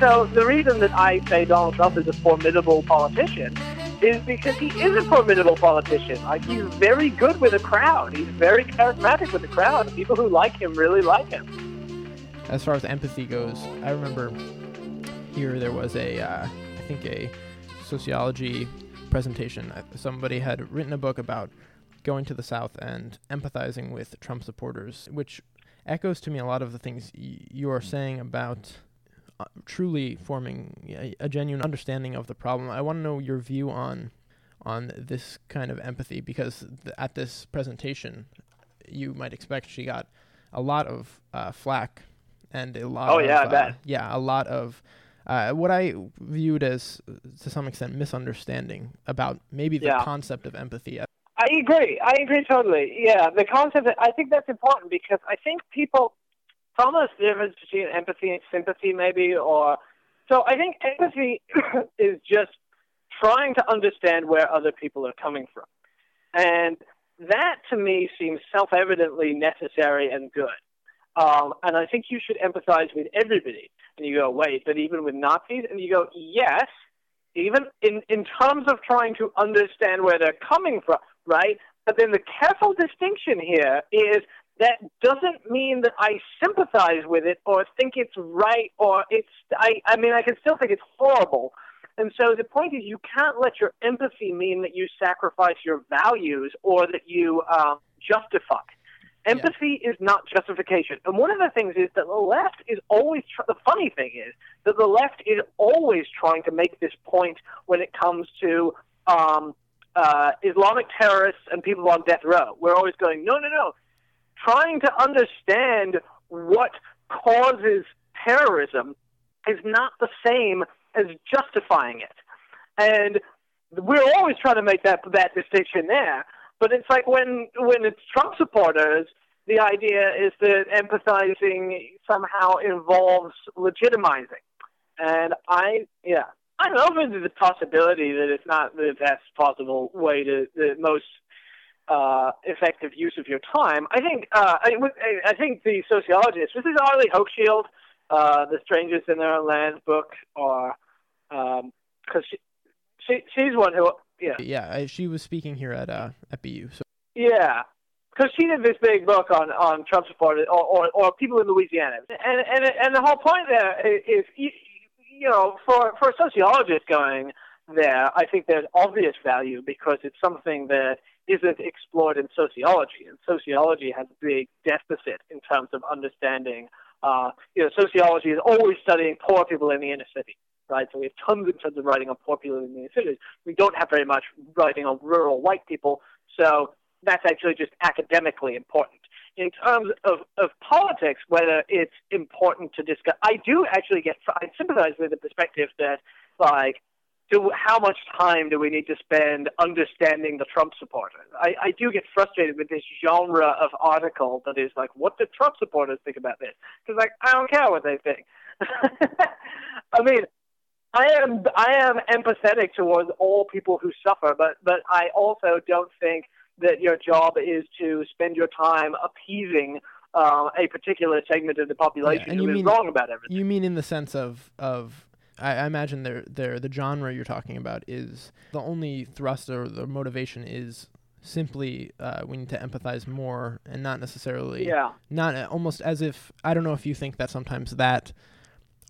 So the reason that I say Donald Trump is a formidable politician is because he is a formidable politician. Like he's very good with a crowd. He's very charismatic with the crowd. People who like him really like him. As far as empathy goes, I remember here there was a, uh, I think a sociology presentation. Uh, Somebody had written a book about going to the South and empathizing with Trump supporters, which echoes to me a lot of the things y- you are saying about truly forming a, a genuine understanding of the problem. I want to know your view on on this kind of empathy because th- at this presentation, you might expect she got a lot of uh, flack and a lot. Oh, of, yeah, I uh, bet. Yeah, a lot of. Uh, what I viewed as, uh, to some extent, misunderstanding about maybe the Yeah. concept of empathy. I agree. I agree totally. Yeah, the concept. I think that's important because I think people. It's almost the difference between empathy and sympathy, maybe, or so. I think empathy is just trying to understand where other people are coming from, and that to me seems self-evidently necessary and good. Um, and I think you should empathize with everybody. And you go, wait, but even with Nazis? And you go, yes, even in, in terms of trying to understand where they're coming from, right? But then the careful distinction here is that doesn't mean that I sympathize with it or think it's right or it's, I, I mean, I can still think it's horrible. And so the point is, you can't let your empathy mean that you sacrifice your values or that you um, justify. Empathy is not justification. And one of the things is that the left is always, tr- the funny thing is that the left is always trying to make this point when it comes to um, uh, Islamic terrorists and people on death row. We're always going, no, no, no. Trying to understand what causes terrorism is not the same as justifying it. And we're always trying to make that that distinction there. But it's like when when it's Trump supporters, the idea is that empathizing somehow involves legitimizing. And I, yeah, I don't know if there's a possibility that it's not the best possible way to the most uh, effective use of your time. I think uh, I, I think the sociologist, this is Arlie Hochschild, uh, the Strangers in Their Own Land book, or because she, she she's one who yeah Yeah, she was speaking here at uh, at BU. So yeah, because she did this big book on on Trump supporters or, or or people in Louisiana, and and and the whole point there is, is you, you know for for a sociologist going there, I think there's obvious value because it's something that isn't explored in sociology, and sociology has a big deficit in terms of understanding. Uh, you know, sociology is always studying poor people in the inner city right? So we have tons and tons of writing on poor people in the inner cities. We don't have very much writing on rural white people, so that's actually just academically important. In terms of, of politics, whether it's important to discuss, I do actually get, I sympathize with the perspective that, like, do, how much time do we need to spend understanding the Trump supporters? I, I do get frustrated with this genre of article that is like, what do Trump supporters think about this? Because, like, I don't care what they think. I mean, I am I am empathetic towards all people who suffer, but but I also don't think that your job is to spend your time appeasing uh, a particular segment of the population and who you is mean- wrong about everything. you mean in the sense of of I, I imagine there there the genre you're talking about is the only thrust or the motivation is simply uh, we need to empathize more and not necessarily yeah, not uh, almost as if I don't know if you think that sometimes that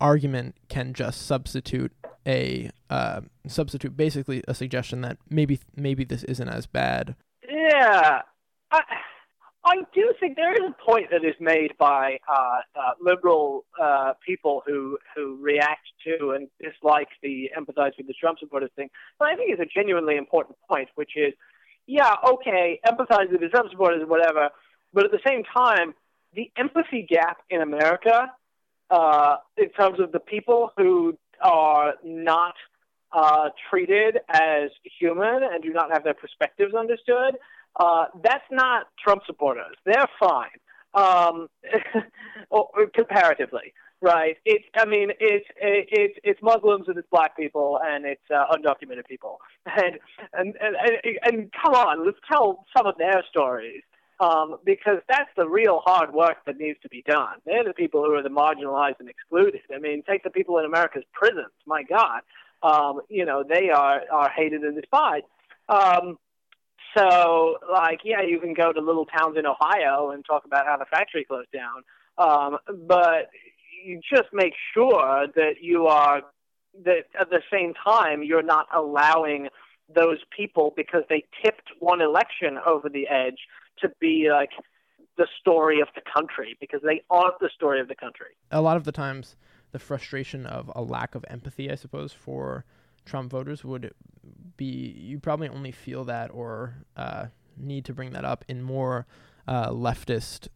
argument can just substitute a uh, substitute basically a suggestion that maybe maybe this isn't as bad. yeah. I, I do think there is a point that is made by uh, uh, liberal uh, people who who react to and dislike the empathize with the Trump supporters thing. But I think it's a genuinely important point, which is, yeah, okay, empathize with the Trump supporters or whatever, but at the same time, the empathy gap in America, uh, in terms of the people who are not uh, treated as human and do not have their perspectives understood, uh, that's not Trump supporters. They're fine, um, or comparatively, right? It's, I mean, it's it's it's Muslims and it's black people and it's uh, undocumented people, and and, and and and come on, let's tell some of their stories. um, because that's the real hard work that needs to be done. They're the people who are the marginalized and excluded. I mean, take the people in America's prisons. My God, um, you know, they are are hated and despised. Um, so, like, yeah, you can go to little towns in Ohio and talk about how the factory closed down, um, but you just make sure that you are that at the same time you're not allowing those people because they tipped one election over the edge to be like the story of the country because they aren't the story of the country. A lot of the times, the frustration of a lack of empathy, I suppose, for Trump voters would be you probably only feel that or uh, need to bring that up in more uh, leftist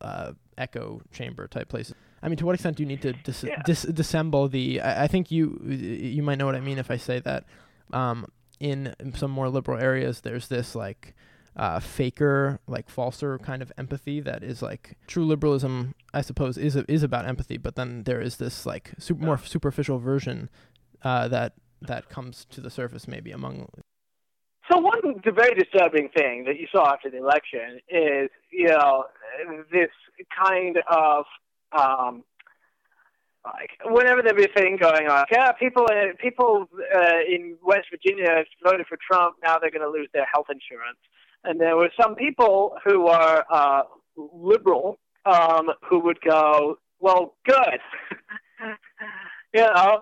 uh, echo chamber type places. I mean, to what extent do you need to dis- yeah. dis- dissemble the? I, I, think you you might know what I mean if I say that. Um, in some more liberal areas, there's this like uh, faker, like falser kind of empathy that is like true liberalism. I suppose is is about empathy, but then there is this like super, more superficial version uh, that that comes to the surface maybe among. So one very disturbing thing that you saw after the election is you know this kind of um, like whenever there be a thing going on, yeah, people uh, people uh, in West Virginia voted for Trump. Now they're going to lose their health insurance, and there were some people who are uh, liberal um, who would go, "Well, good, you know,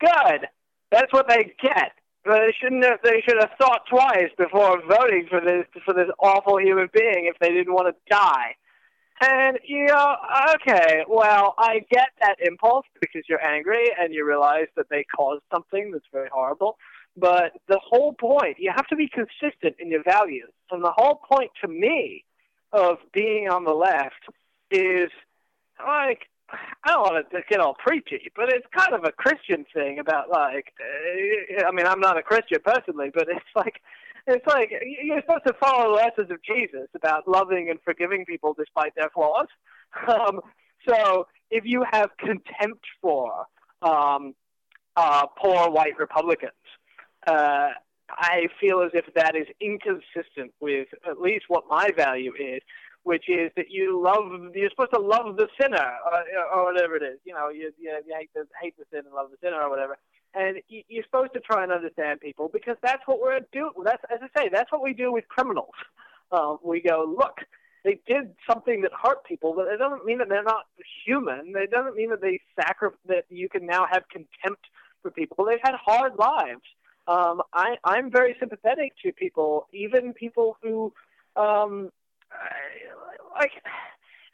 good. That's what they get." But they shouldn't have. They should have thought twice before voting for this for this awful human being if they didn't want to die. And you know, okay, well, I get that impulse because you're angry and you realize that they caused something that's very horrible. But the whole point, you have to be consistent in your values. And the whole point to me of being on the left is like, I don't want to get all preachy, but it's kind of a Christian thing about like, I mean, I'm not a Christian personally, but it's like, it's like you're supposed to follow the lessons of Jesus about loving and forgiving people despite their flaws. Um, so if you have contempt for um, uh, poor white Republicans, uh, I feel as if that is inconsistent with at least what my value is, which is that you love you're supposed to love the sinner or, or whatever it is. You know, you, you, you hate the hate the sin and love the sinner or whatever and you're supposed to try and understand people because that's what we're doing. That's as I say, that's what we do with criminals. Um, we go, look, they did something that hurt people, but it doesn't mean that they're not human. It doesn't mean that they sacri- that you can now have contempt for people. They've had hard lives. Um, I, I'm very sympathetic to people, even people who, um, like,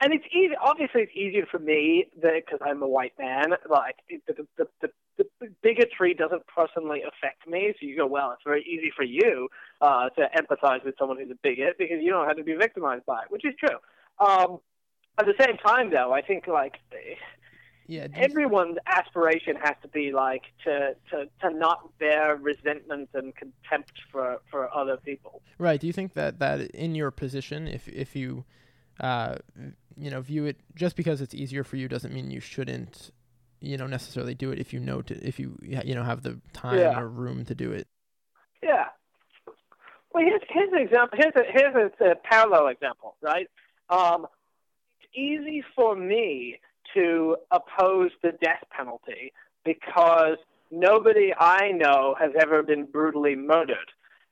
and it's easy. Obviously, it's easier for me because I'm a white man. Like the, the, the, the bigotry doesn't personally affect me. So you go, well, it's very easy for you uh, to empathize with someone who's a bigot because you don't have to be victimized by it, which is true. Um, at the same time, though, I think like yeah, everyone's aspiration has to be like to, to, to not bear resentment and contempt for, for other people. Right. Do you think that, that in your position, if if you uh, you know view it just because it's easier for you doesn't mean you shouldn't you know necessarily do it if you know to if you you know have the time yeah. or room to do it. Yeah. Well, here's here's an example. Here's a here's a, a parallel example, right? Um, it's easy for me to oppose the death penalty because nobody I know has ever been brutally murdered.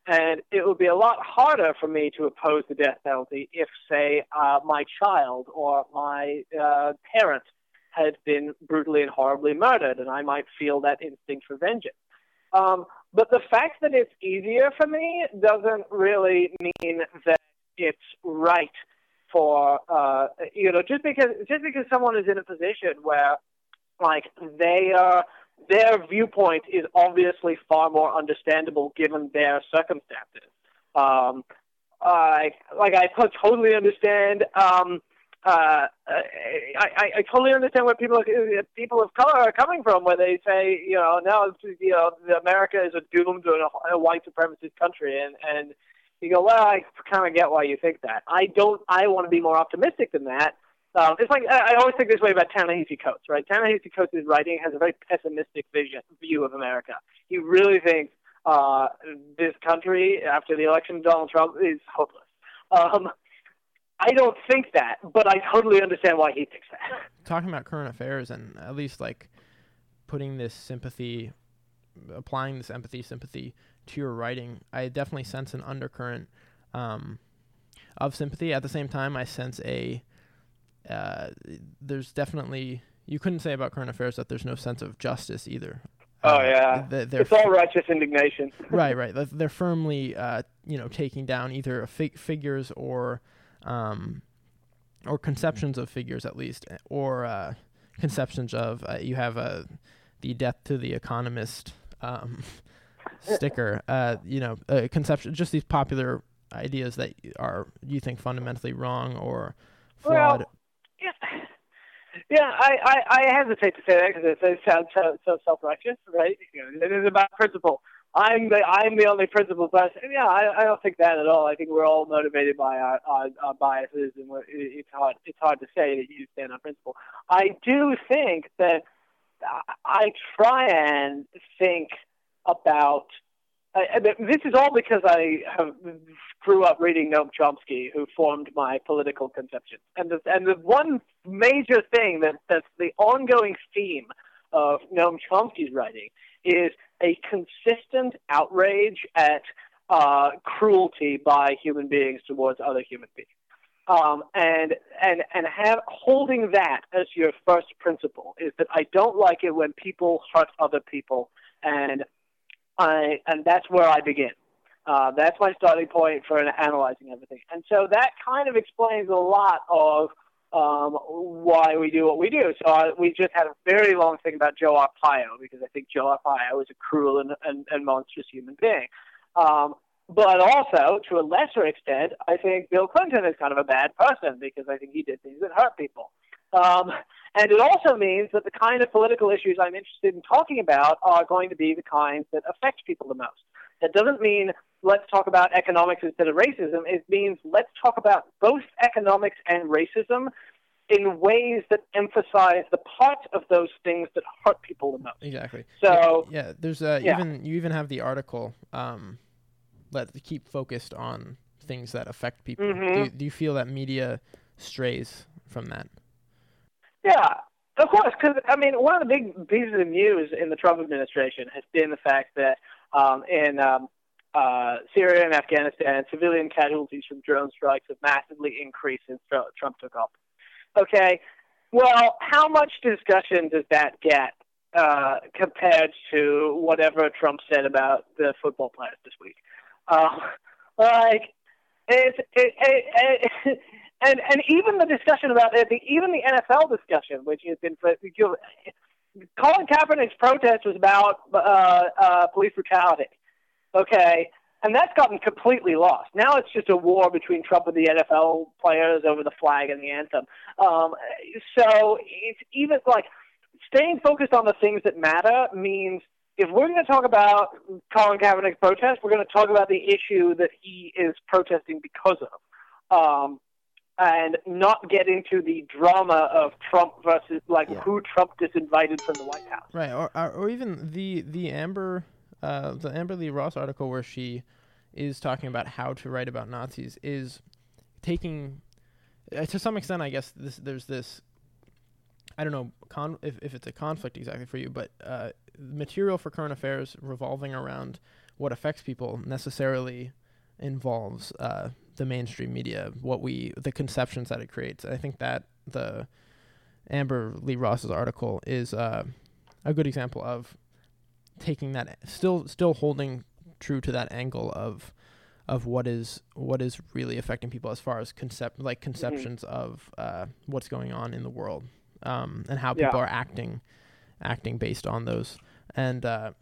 And it would be a lot harder for me to oppose the death penalty if, say, uh, my child or my uh, parent had been brutally and horribly murdered, and I might feel that instinct for vengeance. Um, but the fact that it's easier for me doesn't really mean that it's right for uh, you know just because just because someone is in a position where like they are their viewpoint is obviously far more understandable given their circumstances. Um, I like I totally understand um, uh, I, I, I totally understand where people people of color are coming from, when they say, you know, now you know America is a doomed to a white supremacist country, and and you go, well, I kind of get why you think that. I don't. I want to be more optimistic than that. Um, it's like I, always think this way about Ta-Nehisi Coates, right? Ta-Nehisi Coates' writing has a very pessimistic vision view of America. He really thinks uh, this country, after the election of Donald Trump, is hopeless. Um, I don't think that, but I totally understand why he thinks that. Talking about current affairs and at least like putting this sympathy, applying this empathy, sympathy to your writing, I definitely sense an undercurrent um, of sympathy. At the same time, I sense a uh, there's definitely you couldn't say about current affairs that there's no sense of justice either. Oh Uh, yeah, th- it's all righteous indignation. right, right. They're- firmly, uh, you know, taking down either fig- figures or, um, or conceptions of figures at least, or uh, conceptions of. Uh, you have uh, the death to the economist um, sticker. Uh, you know, uh, conception. Just these popular ideas that are you think fundamentally wrong or flawed. Well, yeah, yeah. I, I, I hesitate to say that because it, sounds so, so self-righteous, right? You know, it is about principle. I'm the I'm the only principled person. Yeah, I, I don't think that at all. I think we're all motivated by our, our, our biases, and it's hard it's hard to say that you stand on principle. I do think that I try and think about. I- this is all because I have grew up reading Noam Chomsky, who formed my political conceptions. And the, and the one major thing that that's the ongoing theme of Noam Chomsky's writing is a consistent outrage at uh, cruelty by human beings towards other human beings. Um, and and and have holding that as your first principle is that I don't like it when people hurt other people, and I and that's where I begin. Uh, that's my starting point for analyzing everything. And so that kind of explains a lot of um, why we do what we do. So uh, we just had a very long thing about Joe Arpaio because I think Joe Arpaio is a cruel and, and, and monstrous human being. Um, but also, to a lesser extent, I think Bill Clinton is kind of a bad person because I think he did things that hurt people. Um, and it also means that the kind of political issues I'm interested in talking about are going to be the kinds that affect people the most. That doesn't mean let's talk about economics instead of racism. It means let's talk about both economics and racism in ways that emphasize the parts of those things that hurt people the most. Exactly. So yeah, yeah there's uh, yeah. even you even have the article um, let keep focused on things that affect people. Do, Mhm. you, do you feel that media strays from that? Yeah, of course. Because I mean, one of the big pieces of news in the Trump administration has been the fact that um, in um, uh, Syria and Afghanistan, civilian casualties from drone strikes have massively increased since Trump took office. Okay, well, how much discussion does that get uh, compared to whatever Trump said about the football players this week? Uh, like, it's it, it, it, and and even the discussion about it, the, even the NFL discussion, which has been Colin Kaepernick's protest was about uh, uh, police brutality. Okay, and that's gotten completely lost. Now it's just a war between Trump and the NFL players over the flag and the anthem. Um, so it's even like staying focused on the things that matter means if we're going to talk about Colin Kaepernick's protest, we're going to talk about the issue that he is protesting because of. Um, and not get into the drama of Trump versus like Yeah. who Trump disinvited from the White House. Right, or or, or even the the Amber uh, the Amber A'Lee Frost article where she is talking about how to write about Nazis is taking uh, to some extent. I guess this there's this. I don't know con- if if it's a conflict exactly for you, but uh, material for current affairs revolving around what affects people necessarily involves uh, the mainstream media, what we the conceptions that it creates. I think that the Amber A'Lee Frost's article is uh, a good example of taking that still still holding true to that angle of of what is what is really affecting people as far as concept like conceptions of uh, what's going on in the world um, and how Yeah. people are acting acting based on those and uh,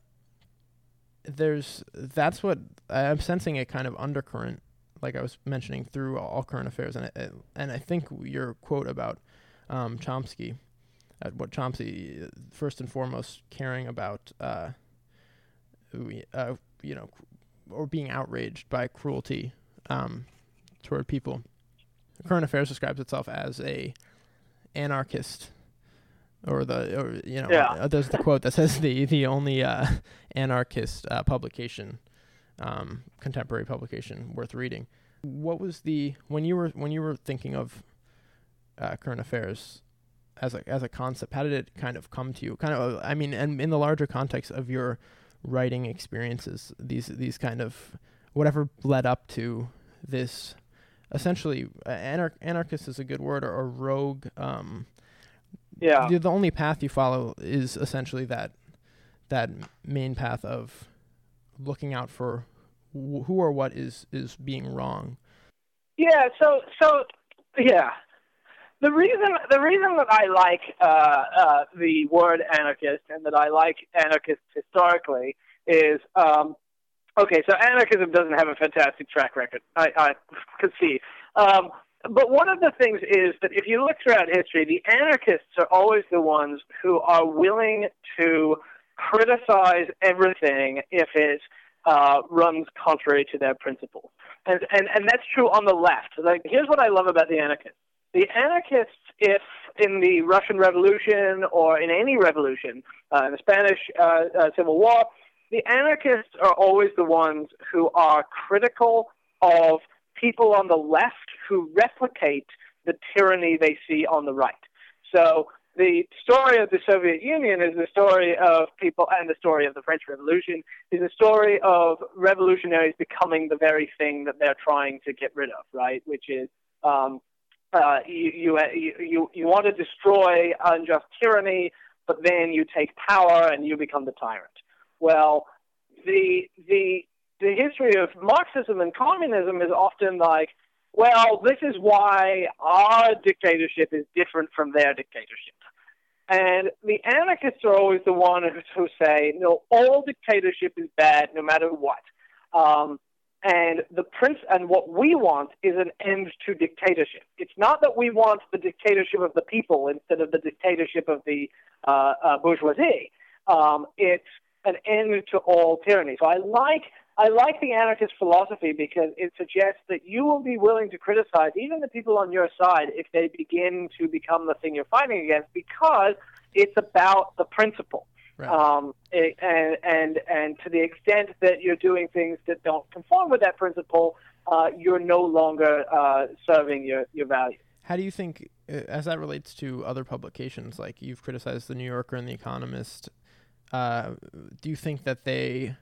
there's that's what I'm sensing a kind of undercurrent like I was mentioning through all current affairs and it, and I think your quote about um, Chomsky uh, what Chomsky uh, first and foremost caring about uh, we- uh, you know or being outraged by cruelty um, toward people. Current Affairs describes itself as a anarchist, or the or you know Yeah. uh, there's the quote that says the the only uh, anarchist uh, publication, um, contemporary publication worth reading. What was the when you were when you were thinking of uh, current affairs as a as a concept? How did it kind of come to you? Kind of, I mean, and in the larger context of your writing experiences, these these kind of whatever led up to this essentially uh, anar- anarchist is a good word or, or rogue um, yeah the, the only path you follow is essentially that that main path of looking out for wh- who or what is is being wrong yeah so so yeah the reason the reason that I like uh, uh, the word anarchist and that I like anarchists historically is um, okay. So anarchism doesn't have a fantastic track record. I, I can see. Um, but one of the things is that if you look throughout history, the anarchists are always the ones who are willing to criticize everything if it uh, runs contrary to their principles. And, and, and that's true on the left. Like, here's what I love about the anarchists. The anarchists, if in the Russian Revolution or in any revolution, uh, in the Spanish uh, uh, Civil War, the anarchists are always the ones who are critical of people on the left who replicate the tyranny they see on the right. So the story of the Soviet Union is the story of people, and the story of the French Revolution is a story of revolutionaries becoming the very thing that they're trying to get rid of, right? Which is um, uh, you, you, you, you want to destroy unjust tyranny, but then you take power and you become the tyrant. Well, the, the, the history of Marxism and communism is often like, well, this is why our dictatorship is different from their dictatorship. And the anarchists are always the ones who say, no, all dictatorship is bad no matter what. Um, and the prince and what we want is an end to dictatorship. It's not that we want the dictatorship of the people instead of the dictatorship of the uh, uh, bourgeoisie. Um, it's an end to all tyranny. So I like I like the anarchist philosophy because it suggests that you will be willing to criticize even the people on your side if they begin to become the thing you're fighting against because it's about the principle. Right. Um, and and and to the extent that you're doing things that don't conform with that principle, uh, you're no longer uh, serving your your values. How do you think, uh, as that relates to other publications, like you've criticized the New Yorker and the Economist, uh, do you think that they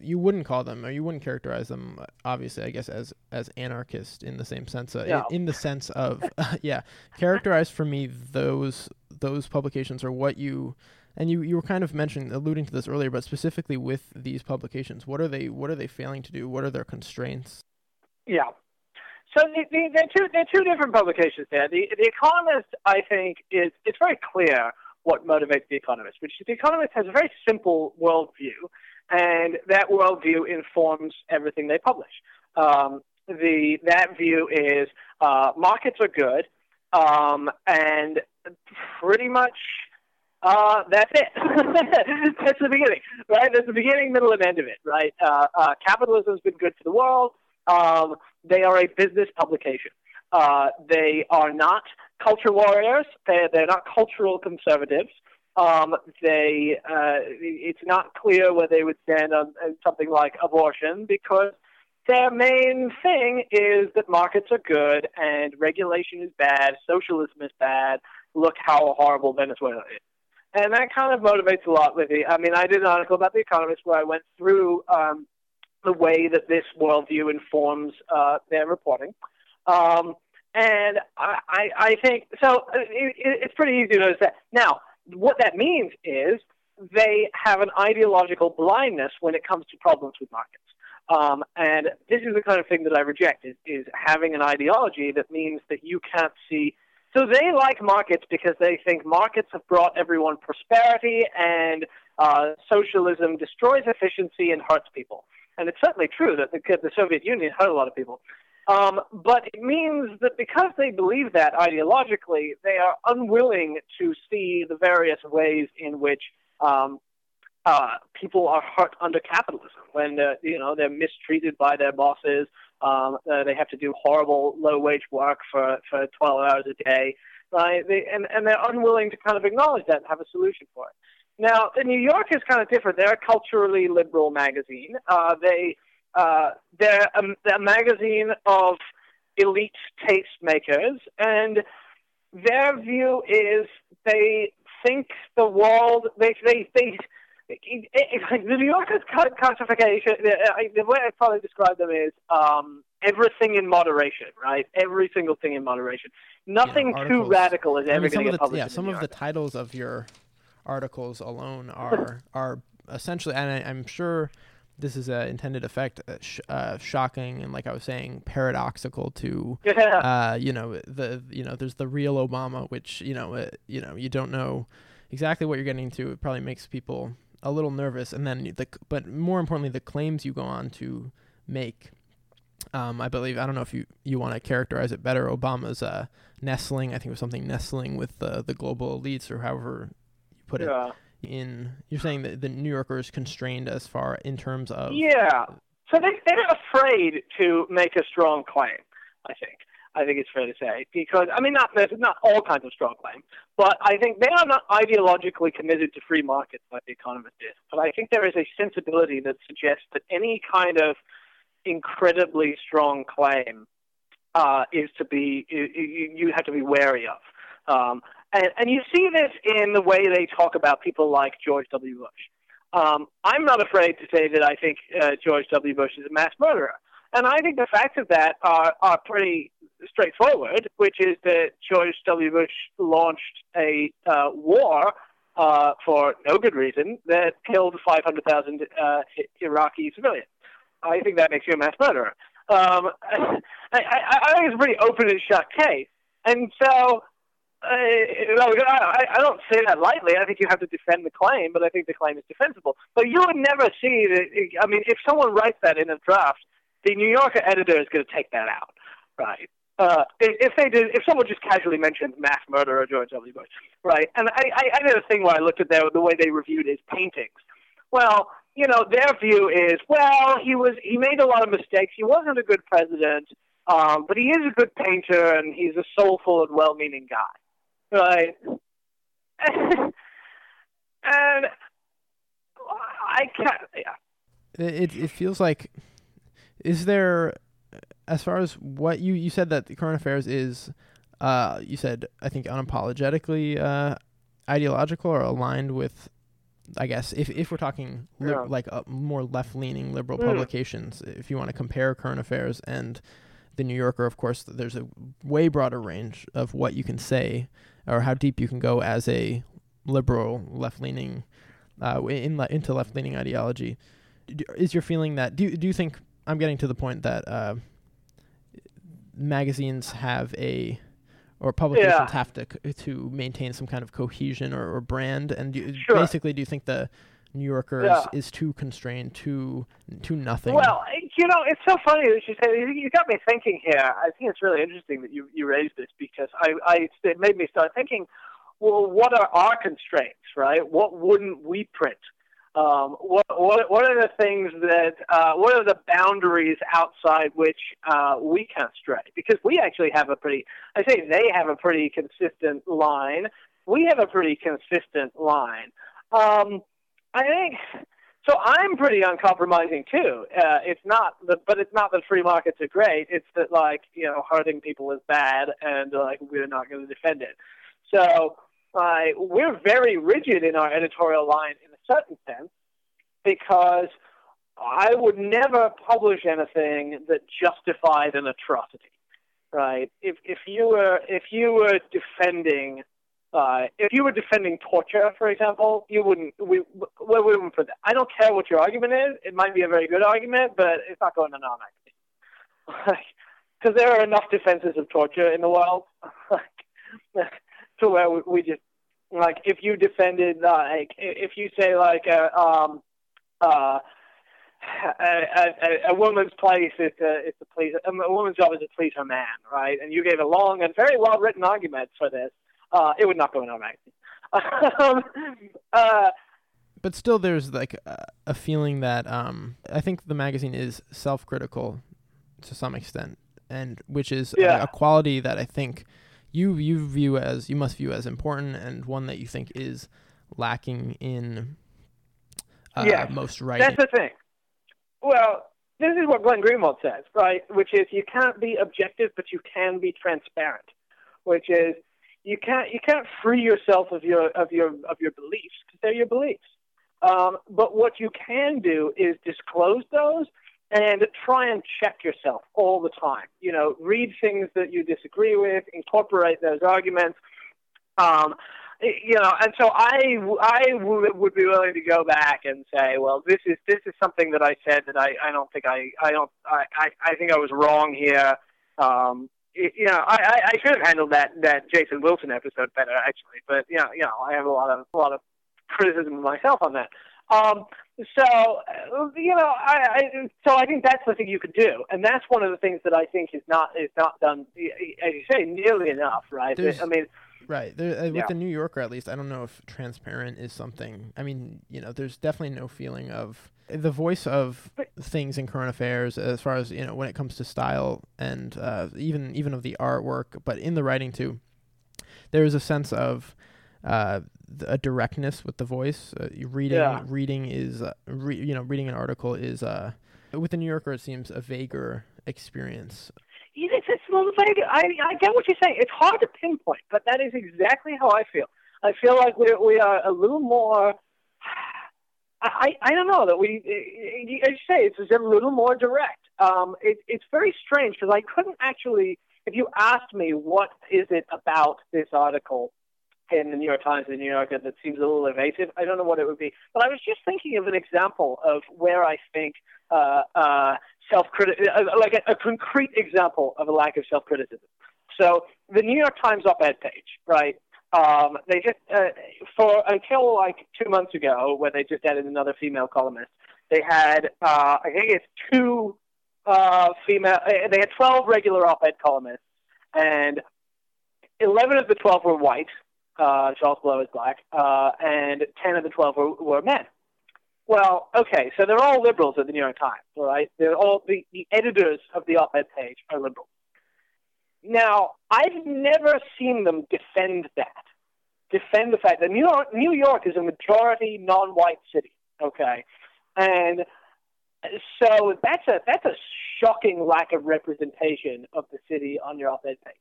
you wouldn't call them or you wouldn't characterize them obviously i guess as as anarchist in the same sense uh, in, in, the sense of uh, yeah characterize for me those those publications are what you and you, you were kind of mentioning alluding to this earlier but specifically with these publications what are they what are they failing to do? What are their constraints? Yeah. So the, the, they're two they're two different publications there the the economist i think is it's very clear what motivates the economist which is the economist has a very simple worldview and that worldview informs everything they publish. Um, the that view is uh, markets are good, um, and pretty much uh, that's it. that's the beginning, right? That's the beginning, middle, and end of it, right? Uh, uh, capitalism's been good for the world. Um, they are a business publication. Uh, they are not culture warriors. They, they're not cultural conservatives. Um, they uh, it's not clear where they would stand on, something like abortion because their main thing is that markets are good and regulation is bad, socialism is bad. Look how horrible Venezuela is. And that kind of motivates a lot with me. I mean, I did an article about The Economist where I went through um, the way that this worldview informs uh, their reporting. Um, and I, I, I think so. Uh, it, it's pretty easy to notice that. Now, what that means is they have an ideological blindness when it comes to problems with markets. Um, and this is the kind of thing that I reject is, is having an ideology that means that you can't see. So they like markets because they think markets have brought everyone prosperity and uh, socialism destroys efficiency and hurts people. And it's certainly true that the, the Soviet Union hurt a lot of people. Um, but it means that because they believe that ideologically, they are unwilling to see the various ways in which um, uh, people are hurt under capitalism when uh, you know they're mistreated by their bosses. Um, uh, they have to do horrible low-wage work for, for 12 hours a day, right? They, and, and they're unwilling to kind of acknowledge that and have a solution for it. Now, the New York is kind of different. They're a culturally liberal magazine. Uh, they uh, they're, a, they're a magazine of elite tastemakers, and their view is they think the world they they they. the New Yorker's classification, the way I probably describe them is um, everything in moderation, right? Every single thing in moderation. Nothing yeah, too radical is ever going to published. Yeah, some of the titles of your articles alone are are essentially, and I, am sure this is an intended effect, uh, sh- uh, shocking and like I was saying, paradoxical to, yeah. uh, you know, the you know, there's the real Obama, which you know, uh, you know, you don't know exactly what you're getting to. It probably makes people a little nervous, and then the but more importantly, the claims you go on to make. Um, I believe I don't know if you, you want to characterize it better. Obama's uh, nestling, I think it was something nestling with the the global elites, or however you put yeah. it in you're saying that the New Yorker is constrained as far in terms of yeah. So they they're afraid to make a strong claim. I think I think it's fair to say because I mean not not all kinds of strong claims, but I think they are not ideologically committed to free markets like the Economist is. But I think there is a sensibility that suggests that any kind of incredibly strong claim uh, is to be you, you have to be wary of. Um, and, and you see this in the way they talk about people like George W. Bush. Um, I'm not afraid to say that I think uh, George W. Bush is a mass murderer. And I think the facts of that are, are pretty straightforward, which is that George W. Bush launched a uh, war uh, for no good reason that killed 500,000 uh, Iraqi civilians. I think that makes you a mass murderer. Um, I, I, I think it's a pretty open and shut case. And so I, I don't say that lightly. I think you have to defend the claim, but I think the claim is defensible. But you would never see that. I mean, if someone writes that in a draft, the New Yorker editor is going to take that out, right? Uh, if they did, if someone just casually mentioned mass murderer George W. Bush, right? And I, I, I did a thing where I looked at their, the way they reviewed his paintings. Well, you know, their view is, well, he was he made a lot of mistakes. He wasn't a good president, um, but he is a good painter, and he's a soulful and well-meaning guy Right. and I can't. Yeah. It it feels like is there as far as what you you said that the current affairs is uh you said I think unapologetically uh ideological or aligned with I guess if if we're talking li- yeah. like uh, more left leaning liberal mm. publications if you want to compare current affairs and the New Yorker of course there's a way broader range of what you can say or how deep you can go as a liberal left leaning uh, in le- into left leaning ideology. Is your feeling that do do you think I'm getting to the point that uh, magazines have a or publications yeah. have to to maintain some kind of cohesion or, or brand and do, sure. basically do you think the New Yorker yeah. is, is too constrained to to nothing. Well, you know, it's so funny that you say you got me thinking here. I think it's really interesting that you you raised this because I, I it made me start thinking. Well, what are our constraints, right? What wouldn't we print? Um, what, what what are the things that uh, what are the boundaries outside which uh, we can't stray? Because we actually have a pretty I say they have a pretty consistent line. We have a pretty consistent line. Um, I think so. I'm pretty uncompromising too. Uh, it's not, the, but it's not that free markets are great. It's that like you know hurting people is bad, and like we're not going to defend it. So uh, we're very rigid in our editorial line in a certain sense because I would never publish anything that justified an atrocity. Right? If if you were if you were defending uh, if you were defending torture, for example, you wouldn't. We, we wouldn't put that. I don't care what your argument is. It might be a very good argument, but it's not going to non Because there are enough defenses of torture in the world, to where we, we just like if you defended like if you say like a uh, um uh a, a, a woman's place is to, is to please a woman's job is to please her man, right? And you gave a long and very well written argument for this uh, it would not go in our magazine. um, uh, but still, there's like a, a feeling that um, I think the magazine is self-critical to some extent, and which is yeah. a, a, quality that I think you you view as you must view as important, and one that you think is lacking in uh, yeah. most writing. That's the thing. Well, this is what Glenn Greenwald says, right? Which is you can't be objective, but you can be transparent. Which is you can't you can't free yourself of your of your of your beliefs because they're your beliefs. Um, but what you can do is disclose those and try and check yourself all the time. You know, read things that you disagree with, incorporate those arguments. Um, you know, and so I, I would be willing to go back and say, well, this is this is something that I said that I, I don't think I, I don't I, I, I think I was wrong here. Um, you know, I, I should have handled that that Jason Wilson episode better actually, but you know, you know, I have a lot of a lot of criticism of myself on that. Um, so you know, I, I so I think that's the thing you could do, and that's one of the things that I think is not is not done, as you say, nearly enough, right? There's, I mean. Right. There, uh, with Yeah. the New Yorker, at least, I don't know if transparent is something. I mean, you know, there's definitely no feeling of the voice of things in current affairs as far as you know when it comes to style and uh, even even of the artwork, but in the writing too. There is a sense of uh, a directness with the voice. Uh, reading Yeah. reading is uh, re- you know reading an article is uh, with the New Yorker it seems a vaguer experience. It's, it's a little vague. I, I get what you're saying. It's hard to pinpoint, but that is exactly how I feel. I feel like we we are a little more. I, I don't know that we, as you say, it's a little more direct. Um, it, it's very strange because I couldn't actually, if you asked me what is it about this article in the New York Times and the New Yorker that seems a little evasive, I don't know what it would be. But I was just thinking of an example of where I think uh, uh, self-criticism, uh, like a, a concrete example of a lack of self-criticism. So the New York Times op-ed page, right? Um, they just uh, for until like two months ago, where they just added another female columnist. They had, uh, I think it's two uh, female. uh, They had twelve regular op-ed columnists, and eleven of the twelve were white. Uh, Charles Blow is black, uh, and ten of the twelve were, were men. Well, okay, so they're all liberals at the New York Times, right? They're all the, the editors of the op-ed page are liberals. Now, I've never seen them defend that. Defend the fact that New York, New York is a majority non-white city, okay, and so that's a that's a shocking lack of representation of the city on your op-ed page.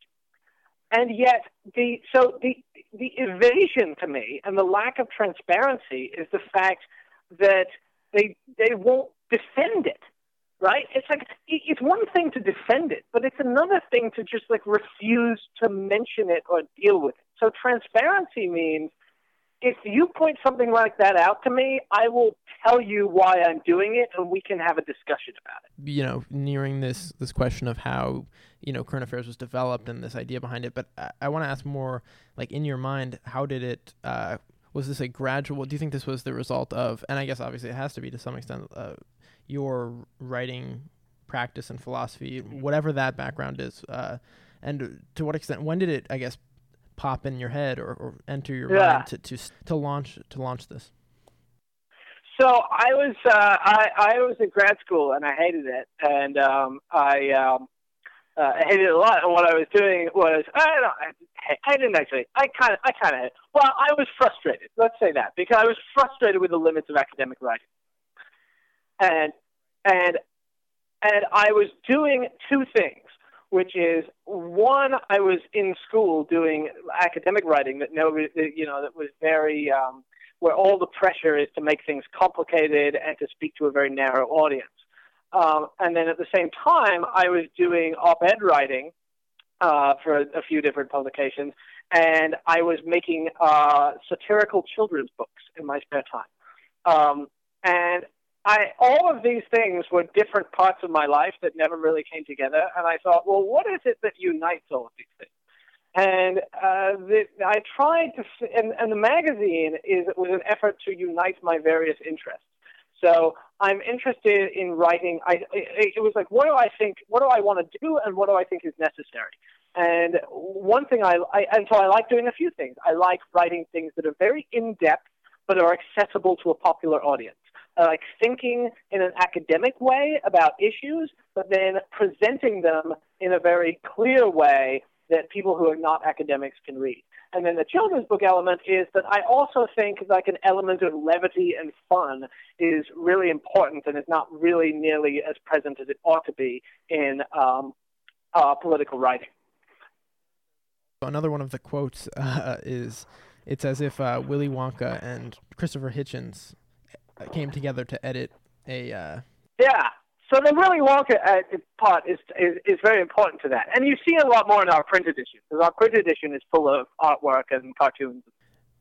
And yet, the so the the evasion to me and the lack of transparency is the fact that they they won't defend it right? It's like it's one thing to defend it, but it's another thing to just like refuse to mention it or deal with it. So transparency means if you point something like that out to me, I will tell you why I'm doing it, and we can have a discussion about it. you know, nearing this this question of how you know current affairs was developed and this idea behind it. But I, I want to ask more, like in your mind, how did it? Uh, was this a gradual? Do you think this was the result of? And I guess obviously it has to be to some extent uh, your writing practice and philosophy, whatever that background is. Uh, and to what extent? When did it? I guess pop in your head or, or enter your Yeah. mind to, to to launch to launch this. So I was uh, I, I was in grad school and I hated it, and um, I um, uh, I hated it a lot. And what I was doing was I don't know, I, I didn't actually. I kind of I kind of well I was frustrated. Let's say that because I was frustrated with the limits of academic writing, and and and I was doing two things. Which is one, I was in school doing academic writing that nobody, you know, that was very um, where all the pressure is to make things complicated and to speak to a very narrow audience. Um, and then at the same time, I was doing op-ed writing uh, for a, a few different publications, and I was making uh, satirical children's books in my spare time. Um, and I, all of these things were different parts of my life that never really came together. And I thought, well, what is it that unites all of these things? And uh, the, I tried to, and, and the magazine is was an effort to unite my various interests. So I'm interested in writing. I, it, it was like, what do I think? What do I want to do, and what do I think is necessary? And one thing I, I and so I like doing a few things. I like writing things that are very in depth, but are accessible to a popular audience. I like thinking in an academic way about issues, but then presenting them in a very clear way that people who are not academics can read. And then the children's book element is that I also think like an element of levity and fun is really important and is not really nearly as present as it ought to be in um, uh, political writing. Another one of the quotes uh, is it's as if uh, Willy Wonka and Christopher Hitchens came together to edit a. Uh... Yeah. So the Willy Wonka uh, part is, is is very important to that, and you see a lot more in our print edition because our print edition is full of artwork and cartoons.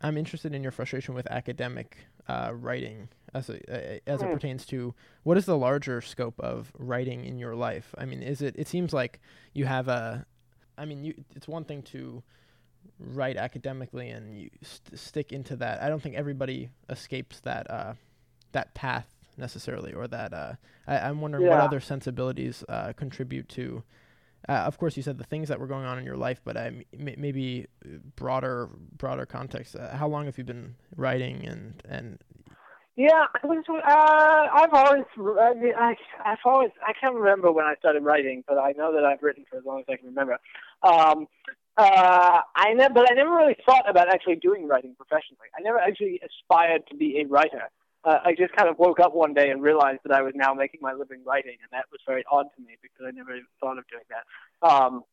I'm interested in your frustration with academic uh, writing as a, as it mm. pertains to what is the larger scope of writing in your life. I mean, is it? It seems like you have a. I mean, you, it's one thing to write academically and you st- stick into that. I don't think everybody escapes that uh, that path necessarily, or that. Uh, I, am wondering yeah. what other sensibilities uh, contribute to. Uh, of course, you said the things that were going on in your life, but I maybe broader broader context. Uh, how long have you been writing and and yeah, I was. Uh, I've always. I mean, I, I've always. I can't remember when I started writing, but I know that I've written for as long as I can remember. Um, uh, I never, but I never really thought about actually doing writing professionally. I never actually aspired to be a writer. Uh, I just kind of woke up one day and realized that I was now making my living writing, and that was very odd to me because I never even thought of doing that. Um,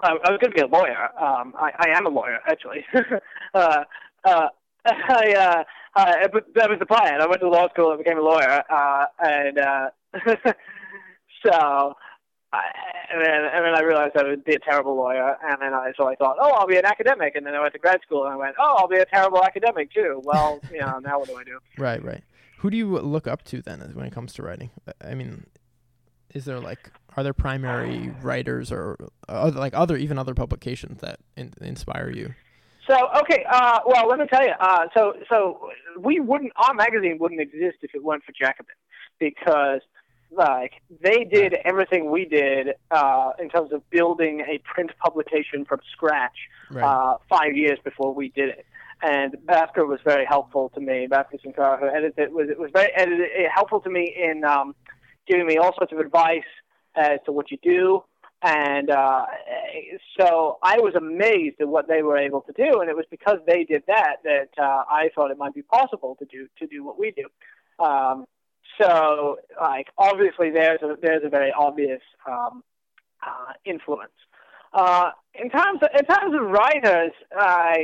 I, I was going to be a lawyer. Um, I, I am a lawyer, actually. uh, uh, I, uh, uh, but that was the plan. I went to law school and became a lawyer, uh, and uh, so and then and then I realized I would be a terrible lawyer, and then I so I thought, oh, I'll be an academic, and then I went to grad school, and I went, oh, I'll be a terrible academic too. Well, you know, now what do I do? Right, right. Who do you look up to then, when it comes to writing? I mean, is there like are there primary writers or other, like other even other publications that in, inspire you? So okay, uh, well, let me tell you. Uh, so so we wouldn't our magazine wouldn't exist if it weren't for Jacobin, because like they did everything we did uh, in terms of building a print publication from scratch right. uh, five years before we did it. And Bhaskar was very helpful to me. Bhaskar Sankara, who edited it, was it was very edited, helpful to me in um, giving me all sorts of advice as to what you do. And uh, so I was amazed at what they were able to do, and it was because they did that that uh, I thought it might be possible to do to do what we do. Um, so, like, obviously, there's a there's a very obvious um, uh, influence. Uh, in terms of, in terms of writers, uh,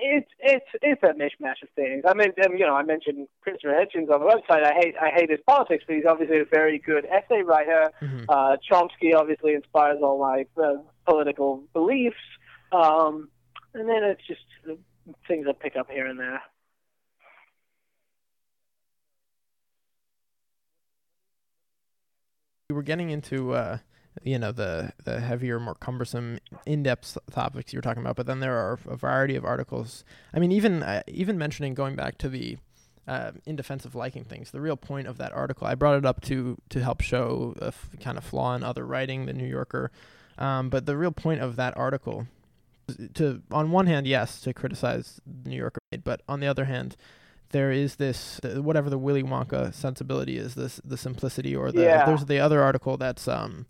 it's it's it's a mishmash of things. I mean, you know, I mentioned Christopher Hitchens on the website. I hate I hate his politics, but he's obviously a very good essay writer. Mm-hmm. Uh, Chomsky obviously inspires all my uh, political beliefs, um, and then it's just things I pick up here and there. We're getting into uh, you know the the heavier, more cumbersome, in-depth topics you were talking about, but then there are a variety of articles. I mean, even uh, even mentioning going back to the uh, in defense of liking things. The real point of that article, I brought it up to to help show a f- kind of flaw in other writing, the New Yorker. Um, but the real point of that article, to on one hand, yes, to criticize the New Yorker, but on the other hand, there is this whatever the Willy Wonka sensibility is this the simplicity or the yeah. there's the other article that's um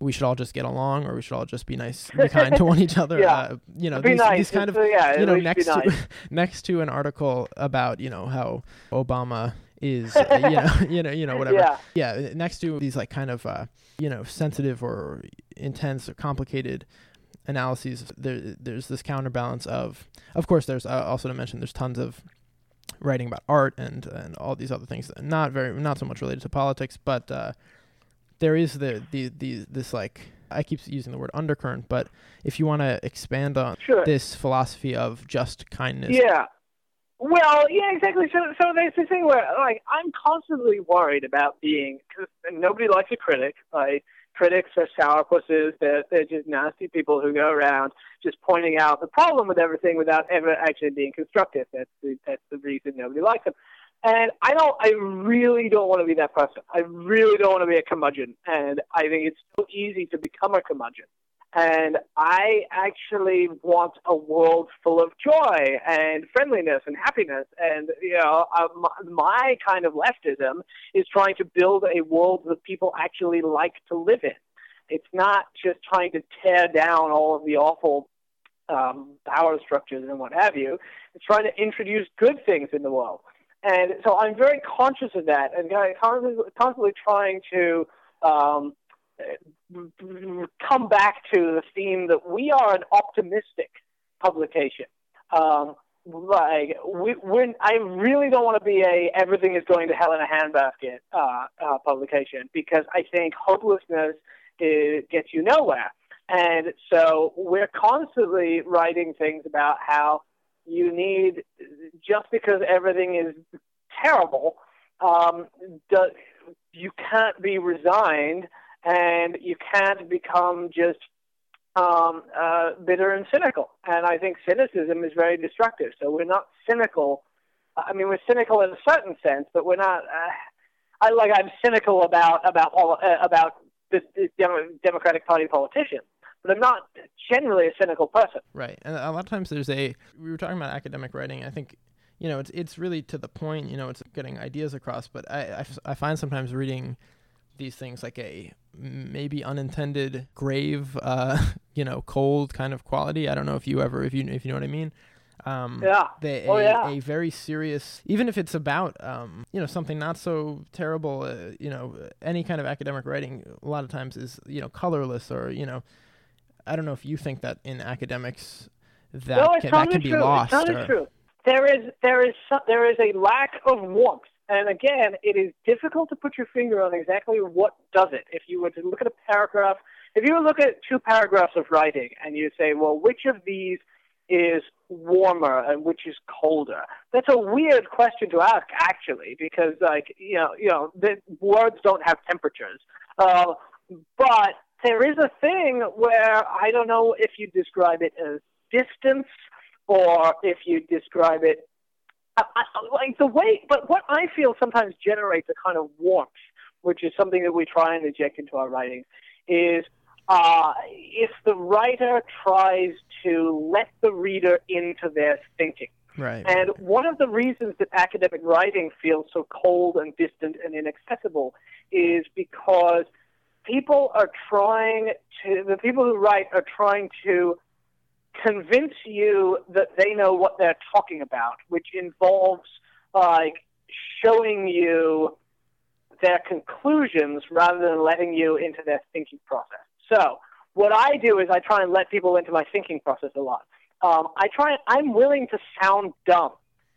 we should all just get along or we should all just be nice be kind to one each other yeah. Uh, you know these, nice. these kind of uh, yeah, you know next to next to an article about you know how Obama is uh, you know you know you know whatever yeah. yeah next to these like kind of uh you know sensitive or intense or complicated analyses there there's this counterbalance of of course there's uh, also to mention there's tons of writing about art and and all these other things. Not very, not so much related to politics, but uh, there is the, the the this like I keep using the word undercurrent, but if you want to expand on sure. this philosophy of just kindness, yeah. Well, yeah, exactly. So, so there's this thing where, like, I'm constantly worried about being, because nobody likes a critic. Like, critics are sourpusses. They're, they're just nasty people who go around just pointing out the problem with everything without ever actually being constructive. That's the, that's the reason nobody likes them. And I don't, I really don't want to be that person. I really don't want to be a curmudgeon. And I think it's so easy to become a curmudgeon. And I actually want a world full of joy and friendliness and happiness. And, you know, uh, my, my kind of leftism is trying to build a world that people actually like to live in. It's not just trying to tear down all of the awful um, power structures and what have you. It's trying to introduce good things in the world. And so I'm very conscious of that and constantly, constantly trying to um, come back to the theme that we are an optimistic publication. Um, like we, I really don't want to be a everything is going to hell in a handbasket uh, uh, publication because I think hopelessness is, gets you nowhere. And so we're constantly writing things about how you need just because everything is terrible, um, you can't be resigned and you can't become just um, uh, bitter and cynical. And I think cynicism is very destructive. So we're not cynical. I mean, we're cynical in a certain sense, but we're not. Uh, I like I'm cynical about about all uh, about the, the Democratic Party politicians, but I'm not generally a cynical person. Right, and a lot of times there's a. We were talking about academic writing. I think you know it's it's really to the point. You know, it's getting ideas across. But I I, I find sometimes reading these things like a maybe unintended grave uh you know cold kind of quality. I don't know if you ever if you if you know what i mean. Um yeah. they, oh, a, yeah. a very serious even if it's about um you know something not so terrible uh, you know any kind of academic writing a lot of times is you know colorless or you know i don't know if you think that in academics that no, can, that can be true. lost it's or, true. There is there is some, there is a lack of warmth and again, it is difficult to put your finger on exactly what does it. If you were to look at a paragraph, if you were to look at two paragraphs of writing and you say, well, which of these is warmer and which is colder? That's a weird question to ask, actually, because like you know, you know, the words don't have temperatures. Uh, but there is a thing where I don't know if you describe it as distance or if you describe it I, I, like the way, but what I feel sometimes generates a kind of warmth, which is something that we try and inject into our writing, is uh, if the writer tries to let the reader into their thinking. Right. And one of the reasons that academic writing feels so cold and distant and inaccessible is because people are trying to, the people who write are trying to convince you that they know what they're talking about, which involves like showing you their conclusions rather than letting you into their thinking process. So what I do is I try and let people into my thinking process a lot. Um, I try. I'm willing to sound dumb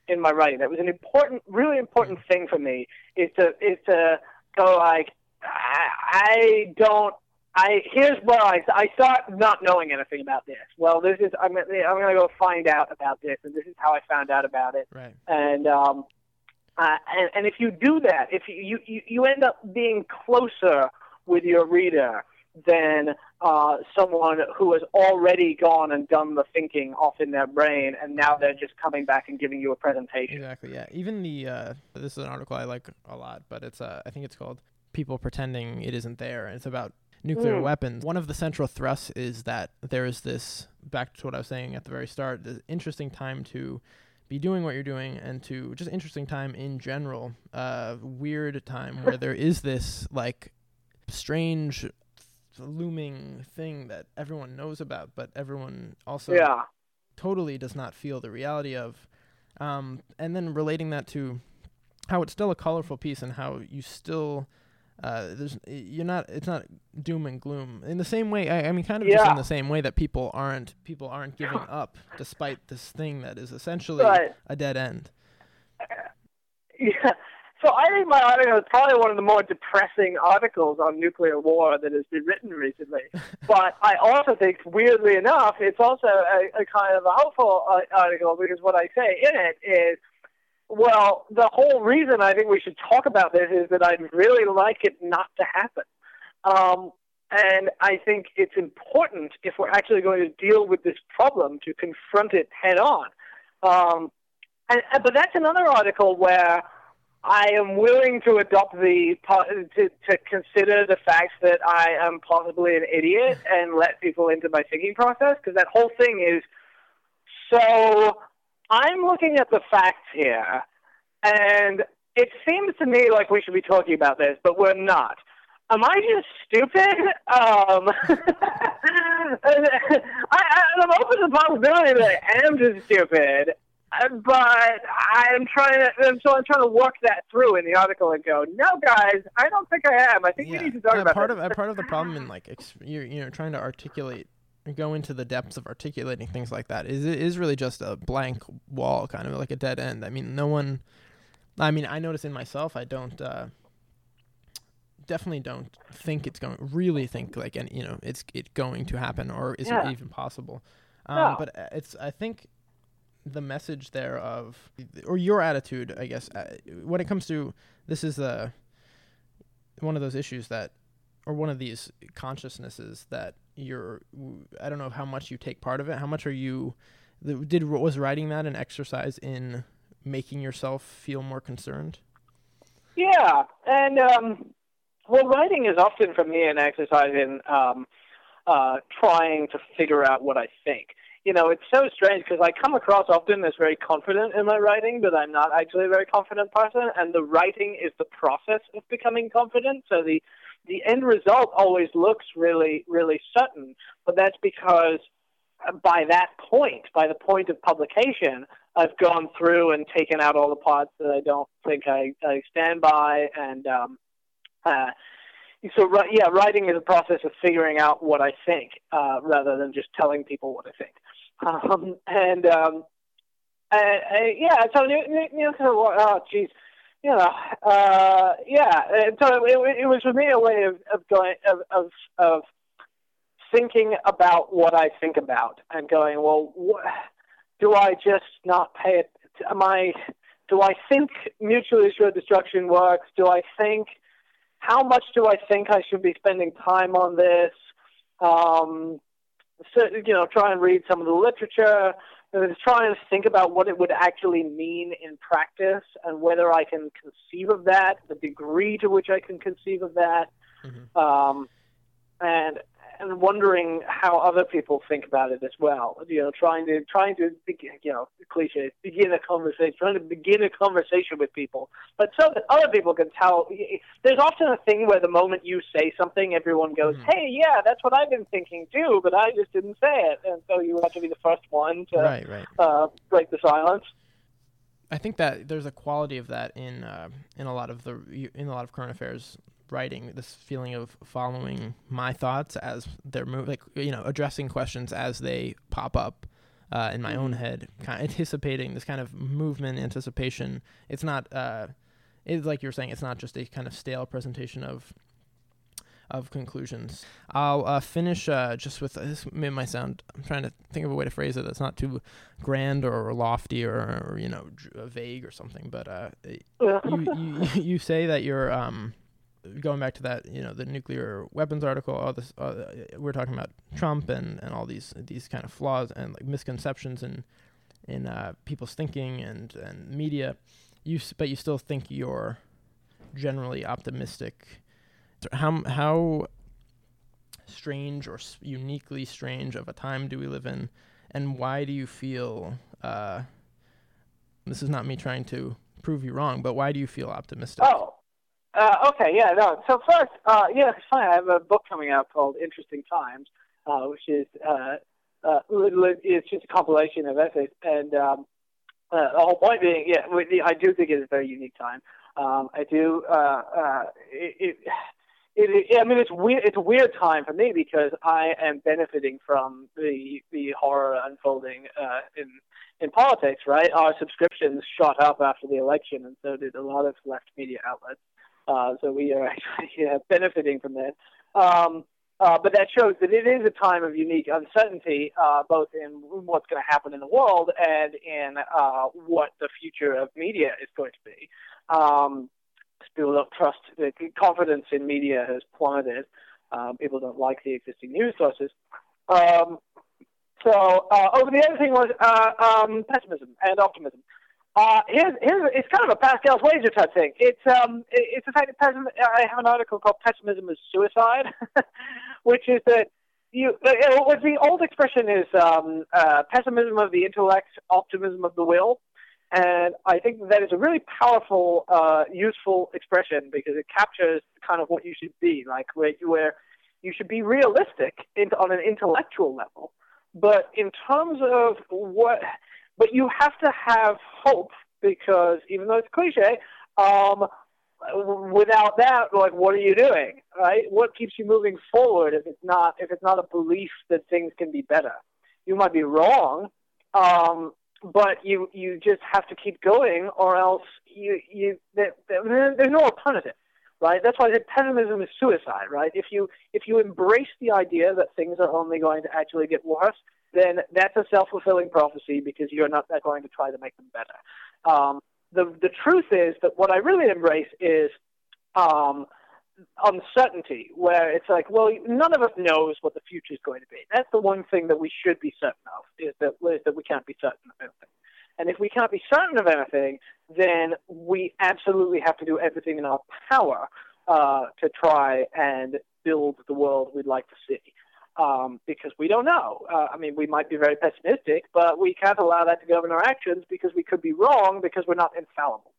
in my writing. That was an important, really important thing for me. Is to is to go like I, I don't I here's where I I start not knowing anything about this. Well, this is I'm I'm going to go find out about this, and this is how I found out about it. Right. And um, uh, and and if you do that, if you you you end up being closer with your reader than uh, someone who has already gone and done the thinking off in their brain, and now they're just coming back and giving you a presentation. Exactly. Yeah. Even the uh, this is an article I like a lot, but it's uh, I think it's called "People Pretending It Isn't There," and it's about nuclear mm. weapons. One of the central thrusts is that there is this, back to what I was saying at the very start, the interesting time to be doing what you're doing and to just interesting time in general, uh, weird time where there is this like strange looming thing that everyone knows about, but everyone also yeah. totally does not feel the reality of. Um, and then relating that to how it's still a colorful piece and how you still uh, there's you're not it's not doom and gloom in the same way I, I mean kind of yeah. just in the same way that people aren't people aren't giving up despite this thing that is essentially right. a dead end. Yeah. So I think my article is probably one of the more depressing articles on nuclear war that has been written recently. but I also think, weirdly enough, it's also a, a kind of a hopeful uh, article because what I say in it is well, the whole reason I think we should talk about this is that I'd really like it not to happen. Um, and I think it's important if we're actually going to deal with this problem to confront it head on. Um, and, but that's another article where I am willing to adopt the to, to consider the fact that I am possibly an idiot and let people into my thinking process because that whole thing is so I'm looking at the facts here, and it seems to me like we should be talking about this, but we're not. am I just stupid? Um, I, am open to the possibility that I am just stupid, but I'm trying to. So I'm trying to work that through in the article and go, no, guys, I don't think I am. I think yeah. we need to talk uh, about part this. of part of the problem in like you're you know trying to articulate go into the depths of articulating things like that is it is really just a blank wall, kind of like a dead end. I mean, no one. I mean, I notice in myself, I don't. Uh, definitely don't think it's going really think like and you know it's it going to happen or is yeah. it even possible um, no. but uh, it's i think the message there of or your attitude i guess uh, when it comes to this is the one of those issues that or one of these consciousnesses that you're i don't know how much you take part of it how much are you did was writing that an exercise in making yourself feel more concerned yeah and um well, writing is often for me an exercise in um, uh, trying to figure out what I think. You know, it's so strange because I come across often as very confident in my writing, but I'm not actually a very confident person. And the writing is the process of becoming confident. So the the end result always looks really, really sudden, But that's because by that point, by the point of publication, I've gone through and taken out all the parts that I don't think I, I stand by, and um, uh, so yeah, writing is a process of figuring out what I think uh, rather than just telling people what I think. Um, and um, I, I, yeah, so you know, oh geez, you know, uh, yeah. And so it, it was for me a way of, of going of, of of thinking about what I think about and going, well, wh- do I just not pay it? Am I? Do I think mutually assured destruction works? Do I think how much do I think I should be spending time on this? Um, so, you know, try and read some of the literature. And trying to think about what it would actually mean in practice and whether I can conceive of that, the degree to which I can conceive of that. Mm-hmm. Um, and and wondering how other people think about it as well. You know, trying to trying to you know cliche begin a conversation, trying to begin a conversation with people, but so that other people can tell. There's often a thing where the moment you say something, everyone goes, mm-hmm. "Hey, yeah, that's what I've been thinking too," but I just didn't say it, and so you have to be the first one to right, right. Uh, break the silence. I think that there's a quality of that in uh, in a lot of the in a lot of current affairs writing this feeling of following my thoughts as they're mo- like you know addressing questions as they pop up uh, in my own mm-hmm. head kind of anticipating this kind of movement anticipation it's not uh, it's like you're saying it's not just a kind of stale presentation of of conclusions. I'll uh, finish uh, just with this. May might sound. I'm trying to think of a way to phrase it that's not too grand or lofty or, or you know vague or something. But uh, you, you you say that you're um going back to that, you know, the nuclear weapons article, all this, uh, we're talking about Trump and, and all these these kind of flaws and like misconceptions in in uh, people's thinking and and media. You but you still think you're generally optimistic. How how strange or uniquely strange of a time do we live in, and why do you feel? Uh, this is not me trying to prove you wrong, but why do you feel optimistic? Oh, uh, okay, yeah, no. So first, uh, yeah, it's fine. I have a book coming out called Interesting Times, uh, which is uh, uh, it's just a compilation of essays, and um, uh, the whole point being, yeah, I do think it's a very unique time. Um, I do. Uh, uh, it, it, it, I mean, it's weird. It's a weird time for me because I am benefiting from the the horror unfolding uh, in in politics. Right, our subscriptions shot up after the election, and so did a lot of left media outlets. Uh, so we are actually yeah, benefiting from that. Um, uh, but that shows that it is a time of unique uncertainty, uh, both in what's going to happen in the world and in uh, what the future of media is going to be. Um, people don't trust, the confidence in media has plummeted. Um, people don't like the existing news sources. Um, so, uh, the other thing was uh, um, pessimism and optimism. Uh, here's, here's, it's kind of a Pascal's wager type thing. It's um, it's the fact that pessimism. I have an article called "Pessimism is Suicide," which is that you. What the old expression is um, uh, pessimism of the intellect, optimism of the will. And I think that is a really powerful, uh, useful expression because it captures kind of what you should be, like where, where you should be realistic in, on an intellectual level. But in terms of what, but you have to have hope because even though it's cliche, um, without that, like, what are you doing, right? What keeps you moving forward if it's not if it's not a belief that things can be better? You might be wrong, um, but you you just have to keep going, or else you you there, there's no alternative, right? That's why I said pessimism is suicide, right? If you if you embrace the idea that things are only going to actually get worse, then that's a self fulfilling prophecy because you're not going to try to make them better. Um, the the truth is that what I really embrace is um, uncertainty, where it's like, well, none of us knows what the future is going to be. That's the one thing that we should be certain of is that is that we can't be certain of anything. And if we can't be certain of anything, then we absolutely have to do everything in our power uh, to try and build the world we'd like to see um, because we don't know. Uh, I mean, we might be very pessimistic, but we can't allow that to govern our actions because we could be wrong because we're not infallible.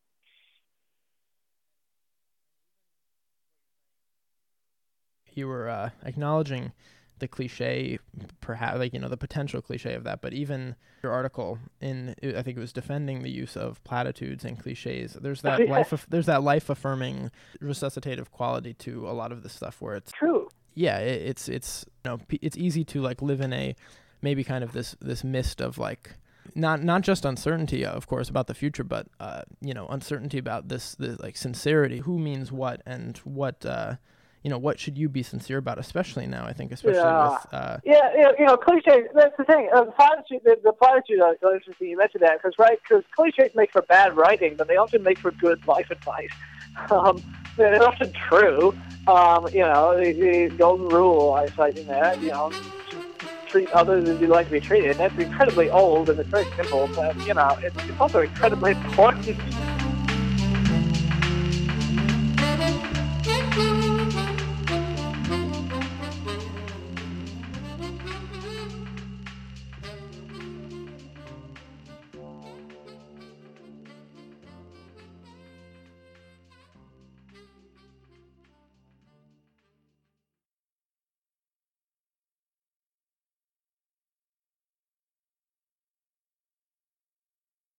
You were uh, acknowledging the cliche, perhaps like you know the potential cliche of that, but even your article in I think it was defending the use of platitudes and cliches. There's that life, there's that life affirming, resuscitative quality to a lot of this stuff where it's true yeah, it, it's it's you know it's easy to like live in a maybe kind of this this mist of like not not just uncertainty of course about the future but uh, you know uncertainty about this, this like sincerity who means what and what uh, you know what should you be sincere about especially now i think especially yeah. with uh, yeah, you know cliches that's the thing uh, the platitude the, the platitude uh, interesting you mentioned that because right because cliches make for bad writing but they also make for good life advice um, they're often true um, you know, the, the golden rule I cite in there, you know, treat others as you like to be treated. And that's incredibly old and it's very simple, but, you know, it's, it's also incredibly important.